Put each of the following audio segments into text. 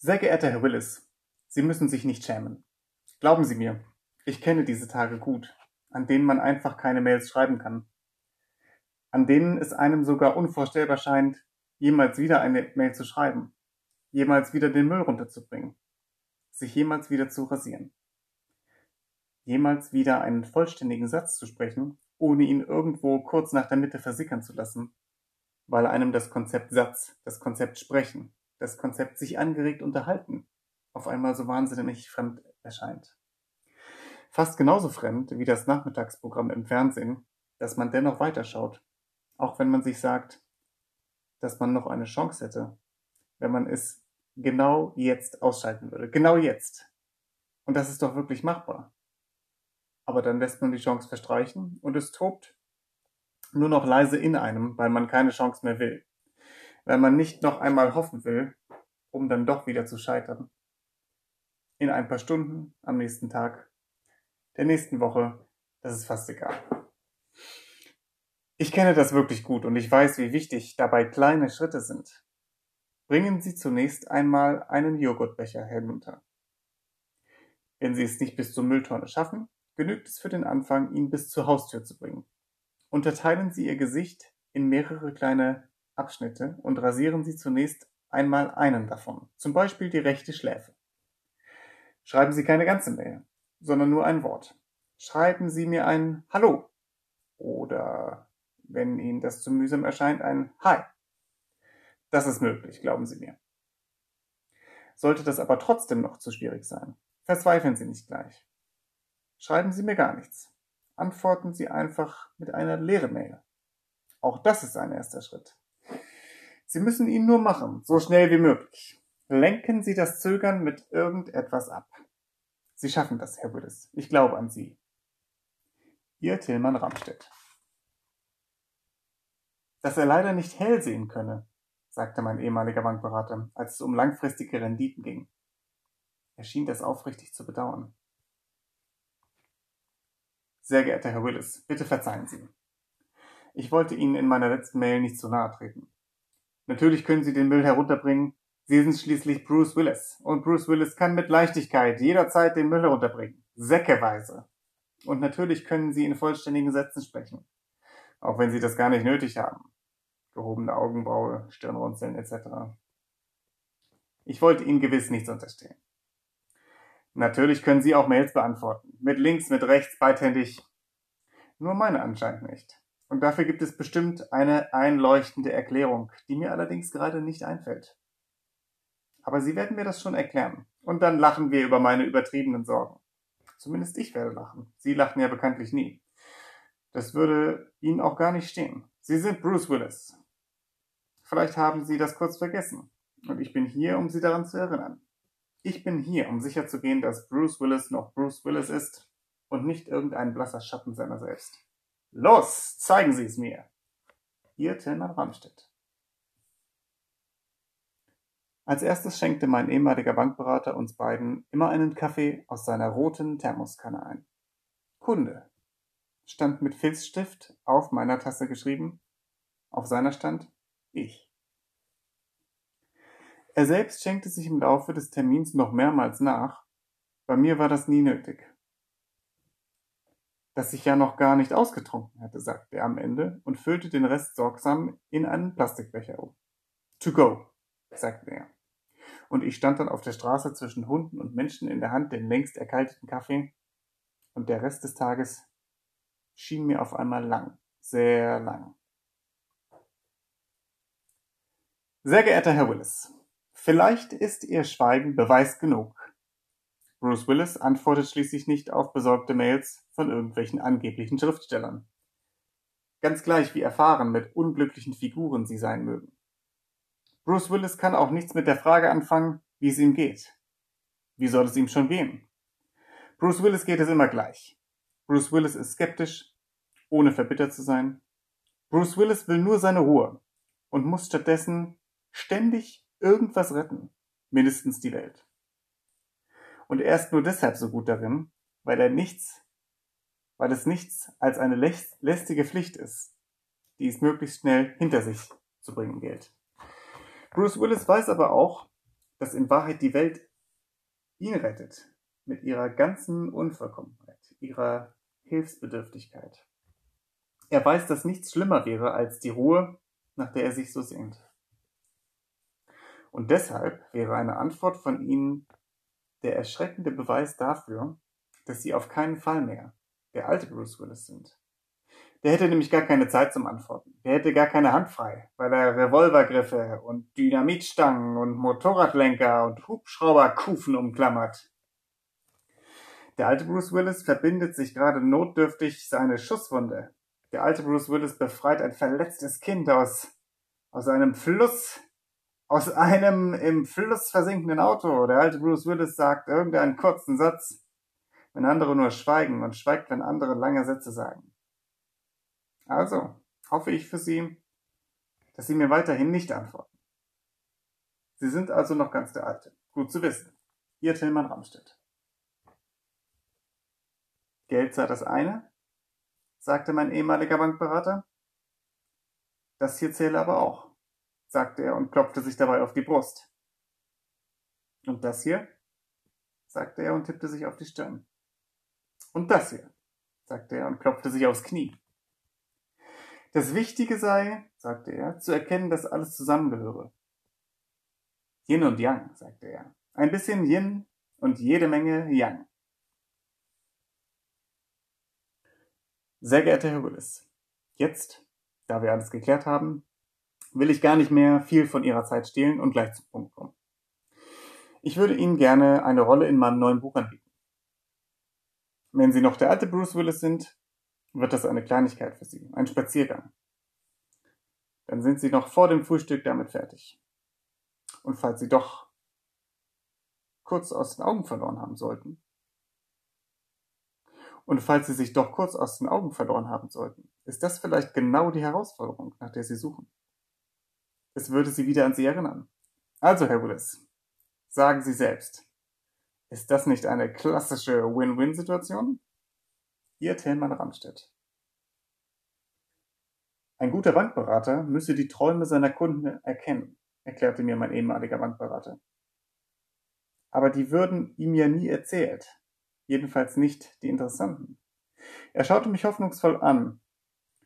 Sehr geehrter Herr Willis, Sie müssen sich nicht schämen. Glauben Sie mir, ich kenne diese Tage gut, an denen man einfach keine Mails schreiben kann. An denen es einem sogar unvorstellbar scheint, jemals wieder eine Mail zu schreiben, jemals wieder den Müll runterzubringen, sich jemals wieder zu rasieren, jemals wieder einen vollständigen Satz zu sprechen, ohne ihn irgendwo kurz nach der Mitte versickern zu lassen, weil einem das Konzept Satz, das Konzept Sprechen, das Konzept sich angeregt unterhalten auf einmal so wahnsinnig fremd erscheint. Fast genauso fremd wie das Nachmittagsprogramm im Fernsehen, dass man dennoch weiterschaut, auch wenn man sich sagt, dass man noch eine Chance hätte, wenn man es genau jetzt ausschalten würde. Genau jetzt. Und das ist doch wirklich machbar. Aber dann lässt man die Chance verstreichen und es tobt nur noch leise in einem, weil man keine Chance mehr will. Weil man nicht noch einmal hoffen will, um dann doch wieder zu scheitern. In ein paar Stunden, am nächsten Tag, der nächsten Woche, das ist fast egal. Ich kenne das wirklich gut und ich weiß, wie wichtig dabei kleine Schritte sind. Bringen Sie zunächst einmal einen Joghurtbecher herunter. Wenn Sie es nicht bis zur Mülltonne schaffen, genügt es für den Anfang, ihn bis zur Haustür zu bringen. Unterteilen Sie Ihr Gesicht in mehrere kleine Abschnitte und rasieren Sie zunächst einmal einen davon, zum Beispiel die rechte Schläfe. Schreiben Sie keine ganze Mail, sondern nur ein Wort. Schreiben Sie mir ein Hallo oder wenn Ihnen das zu mühsam erscheint, ein Hi. Das ist möglich, glauben Sie mir. Sollte das aber trotzdem noch zu schwierig sein, verzweifeln Sie nicht gleich. Schreiben Sie mir gar nichts. Antworten Sie einfach mit einer leeren Mail. Auch das ist ein erster Schritt. Sie müssen ihn nur machen, so schnell wie möglich. Lenken Sie das Zögern mit irgendetwas ab. Sie schaffen das, Herr Willis. Ich glaube an Sie. Ihr Tillmann Ramstedt. Dass er leider nicht hell sehen könne, sagte mein ehemaliger Bankberater, als es um langfristige Renditen ging. Er schien das aufrichtig zu bedauern. Sehr geehrter Herr Willis, bitte verzeihen Sie. Ich wollte Ihnen in meiner letzten Mail nicht zu nahe treten. Natürlich können Sie den Müll herunterbringen. Sie sind schließlich Bruce Willis. Und Bruce Willis kann mit Leichtigkeit jederzeit den Müll herunterbringen. Säckeweise. Und natürlich können Sie in vollständigen Sätzen sprechen auch wenn sie das gar nicht nötig haben. Gehobene Augenbraue, Stirnrunzeln etc. Ich wollte Ihnen gewiss nichts unterstellen. Natürlich können Sie auch Mails beantworten. Mit links, mit rechts, beidhändig. Nur meine anscheinend nicht. Und dafür gibt es bestimmt eine einleuchtende Erklärung, die mir allerdings gerade nicht einfällt. Aber Sie werden mir das schon erklären. Und dann lachen wir über meine übertriebenen Sorgen. Zumindest ich werde lachen. Sie lachen ja bekanntlich nie. Das würde Ihnen auch gar nicht stehen. Sie sind Bruce Willis. Vielleicht haben Sie das kurz vergessen. Und ich bin hier, um Sie daran zu erinnern. Ich bin hier, um sicherzugehen, dass Bruce Willis noch Bruce Willis ist und nicht irgendein blasser Schatten seiner selbst. Los, zeigen Sie es mir! Ihr Tillmann Ramstedt. Als erstes schenkte mein ehemaliger Bankberater uns beiden immer einen Kaffee aus seiner roten Thermoskanne ein. Kunde, stand mit Filzstift auf meiner Tasse geschrieben. Auf seiner stand ich. Er selbst schenkte sich im Laufe des Termins noch mehrmals nach. Bei mir war das nie nötig. Dass ich ja noch gar nicht ausgetrunken hatte, sagte er am Ende und füllte den Rest sorgsam in einen Plastikbecher um. To go, sagte er. Und ich stand dann auf der Straße zwischen Hunden und Menschen in der Hand den längst erkalteten Kaffee und der Rest des Tages schien mir auf einmal lang, sehr lang. Sehr geehrter Herr Willis, vielleicht ist Ihr Schweigen Beweis genug. Bruce Willis antwortet schließlich nicht auf besorgte Mails von irgendwelchen angeblichen Schriftstellern. Ganz gleich wie erfahren mit unglücklichen Figuren sie sein mögen. Bruce Willis kann auch nichts mit der Frage anfangen, wie es ihm geht. Wie soll es ihm schon gehen? Bruce Willis geht es immer gleich. Bruce Willis ist skeptisch, ohne verbittert zu sein. Bruce Willis will nur seine Ruhe und muss stattdessen ständig irgendwas retten, mindestens die Welt. Und er ist nur deshalb so gut darin, weil er nichts, weil es nichts als eine lästige Pflicht ist, die es möglichst schnell hinter sich zu bringen gilt. Bruce Willis weiß aber auch, dass in Wahrheit die Welt ihn rettet mit ihrer ganzen Unvollkommenheit, ihrer Hilfsbedürftigkeit. Er weiß, dass nichts schlimmer wäre als die Ruhe, nach der er sich so sehnt. Und deshalb wäre eine Antwort von ihnen der erschreckende Beweis dafür, dass sie auf keinen Fall mehr der alte Bruce Willis sind. Der hätte nämlich gar keine Zeit zum Antworten. Der hätte gar keine Hand frei, weil er Revolvergriffe und Dynamitstangen und Motorradlenker und Hubschrauberkufen umklammert. Der alte Bruce Willis verbindet sich gerade notdürftig seine Schusswunde. Der alte Bruce Willis befreit ein verletztes Kind aus, aus einem Fluss, aus einem im Fluss versinkenden Auto. Der alte Bruce Willis sagt irgendeinen kurzen Satz, wenn andere nur schweigen und schweigt, wenn andere lange Sätze sagen. Also hoffe ich für Sie, dass Sie mir weiterhin nicht antworten. Sie sind also noch ganz der Alte. Gut zu wissen. Ihr Tillmann Ramstedt. Geld sei das eine, sagte mein ehemaliger Bankberater. Das hier zähle aber auch, sagte er und klopfte sich dabei auf die Brust. Und das hier? sagte er und tippte sich auf die Stirn. Und das hier, sagte er und klopfte sich aufs Knie. Das Wichtige sei, sagte er, zu erkennen, dass alles zusammengehöre. Yin und Yang, sagte er. Ein bisschen Yin und jede Menge Yang. Sehr geehrter Herr Willis, jetzt, da wir alles geklärt haben, will ich gar nicht mehr viel von Ihrer Zeit stehlen und gleich zum Punkt kommen. Ich würde Ihnen gerne eine Rolle in meinem neuen Buch anbieten. Wenn Sie noch der alte Bruce Willis sind, wird das eine Kleinigkeit für Sie, ein Spaziergang. Dann sind Sie noch vor dem Frühstück damit fertig. Und falls Sie doch kurz aus den Augen verloren haben sollten, und falls Sie sich doch kurz aus den Augen verloren haben sollten, ist das vielleicht genau die Herausforderung, nach der Sie suchen. Es würde Sie wieder an Sie erinnern. Also, Herr Willis, sagen Sie selbst, ist das nicht eine klassische Win-Win-Situation? Ihr Tillmann Ramstedt. Ein guter Bankberater müsse die Träume seiner Kunden erkennen, erklärte mir mein ehemaliger Bankberater. Aber die würden ihm ja nie erzählt, jedenfalls nicht die interessanten. Er schaute mich hoffnungsvoll an,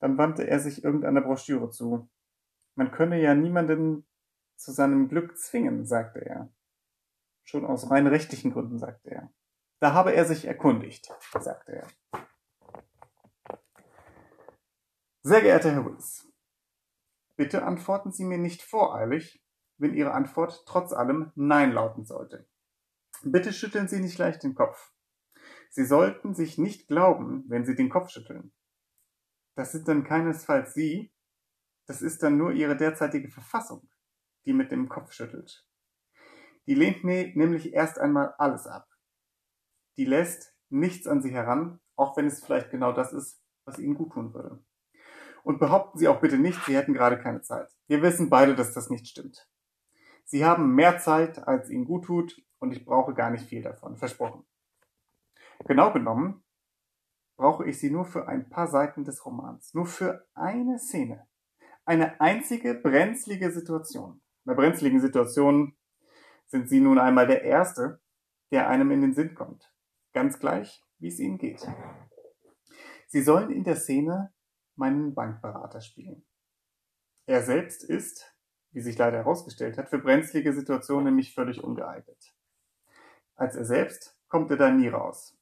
dann wandte er sich irgendeiner Broschüre zu. Man könne ja niemanden zu seinem Glück zwingen, sagte er. Schon aus rein rechtlichen Gründen, sagte er. Da habe er sich erkundigt, sagte er. Sehr geehrter Herr Willis, bitte antworten Sie mir nicht voreilig, wenn Ihre Antwort trotz allem Nein lauten sollte. Bitte schütteln Sie nicht leicht den Kopf. Sie sollten sich nicht glauben, wenn Sie den Kopf schütteln. Das sind dann keinesfalls Sie, das ist dann nur Ihre derzeitige Verfassung, die mit dem Kopf schüttelt. Die lehnt mir nämlich erst einmal alles ab. Die lässt nichts an Sie heran, auch wenn es vielleicht genau das ist, was Ihnen gut tun würde. Und behaupten Sie auch bitte nicht, Sie hätten gerade keine Zeit. Wir wissen beide, dass das nicht stimmt. Sie haben mehr Zeit, als Ihnen gut tut, und ich brauche gar nicht viel davon. Versprochen. Genau genommen brauche ich Sie nur für ein paar Seiten des Romans. Nur für eine Szene. Eine einzige brenzlige Situation. Bei brenzligen Situationen sind Sie nun einmal der Erste, der einem in den Sinn kommt. Ganz gleich, wie es Ihnen geht. Sie sollen in der Szene meinen Bankberater spielen. Er selbst ist, wie sich leider herausgestellt hat, für brenzlige Situationen nämlich völlig ungeeignet. Als er selbst kommt er da nie raus.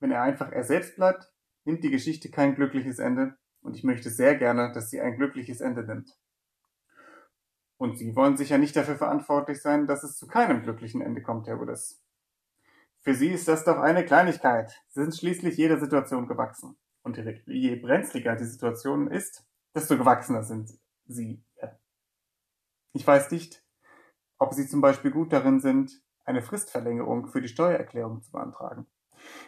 Wenn er einfach er selbst bleibt, nimmt die Geschichte kein glückliches Ende und ich möchte sehr gerne, dass sie ein glückliches Ende nimmt. Und Sie wollen sicher nicht dafür verantwortlich sein, dass es zu keinem glücklichen Ende kommt, Herr Willis. Für Sie ist das doch eine Kleinigkeit. Sie sind schließlich jeder Situation gewachsen. Und je brenzliger die Situation ist, desto gewachsener sind sie. Ich weiß nicht, ob sie zum Beispiel gut darin sind, eine Fristverlängerung für die Steuererklärung zu beantragen.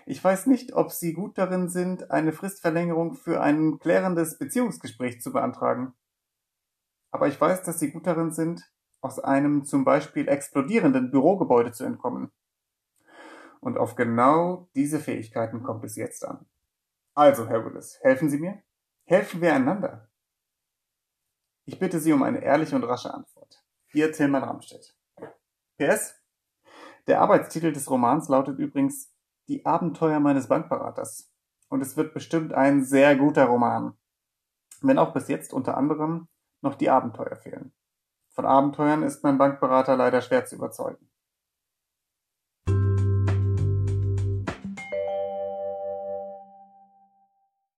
Ich weiß nicht, ob sie gut darin sind, eine Fristverlängerung für ein klärendes Beziehungsgespräch zu beantragen. Aber ich weiß, dass sie gut darin sind, aus einem zum Beispiel explodierenden Bürogebäude zu entkommen. Und auf genau diese Fähigkeiten kommt es jetzt an. Also, Herr Willis, helfen Sie mir? Helfen wir einander? Ich bitte Sie um eine ehrliche und rasche Antwort. Ihr Tillmann Ramstedt. PS. Der Arbeitstitel des Romans lautet übrigens Die Abenteuer meines Bankberaters. Und es wird bestimmt ein sehr guter Roman. Wenn auch bis jetzt unter anderem noch die Abenteuer fehlen. Von Abenteuern ist mein Bankberater leider schwer zu überzeugen.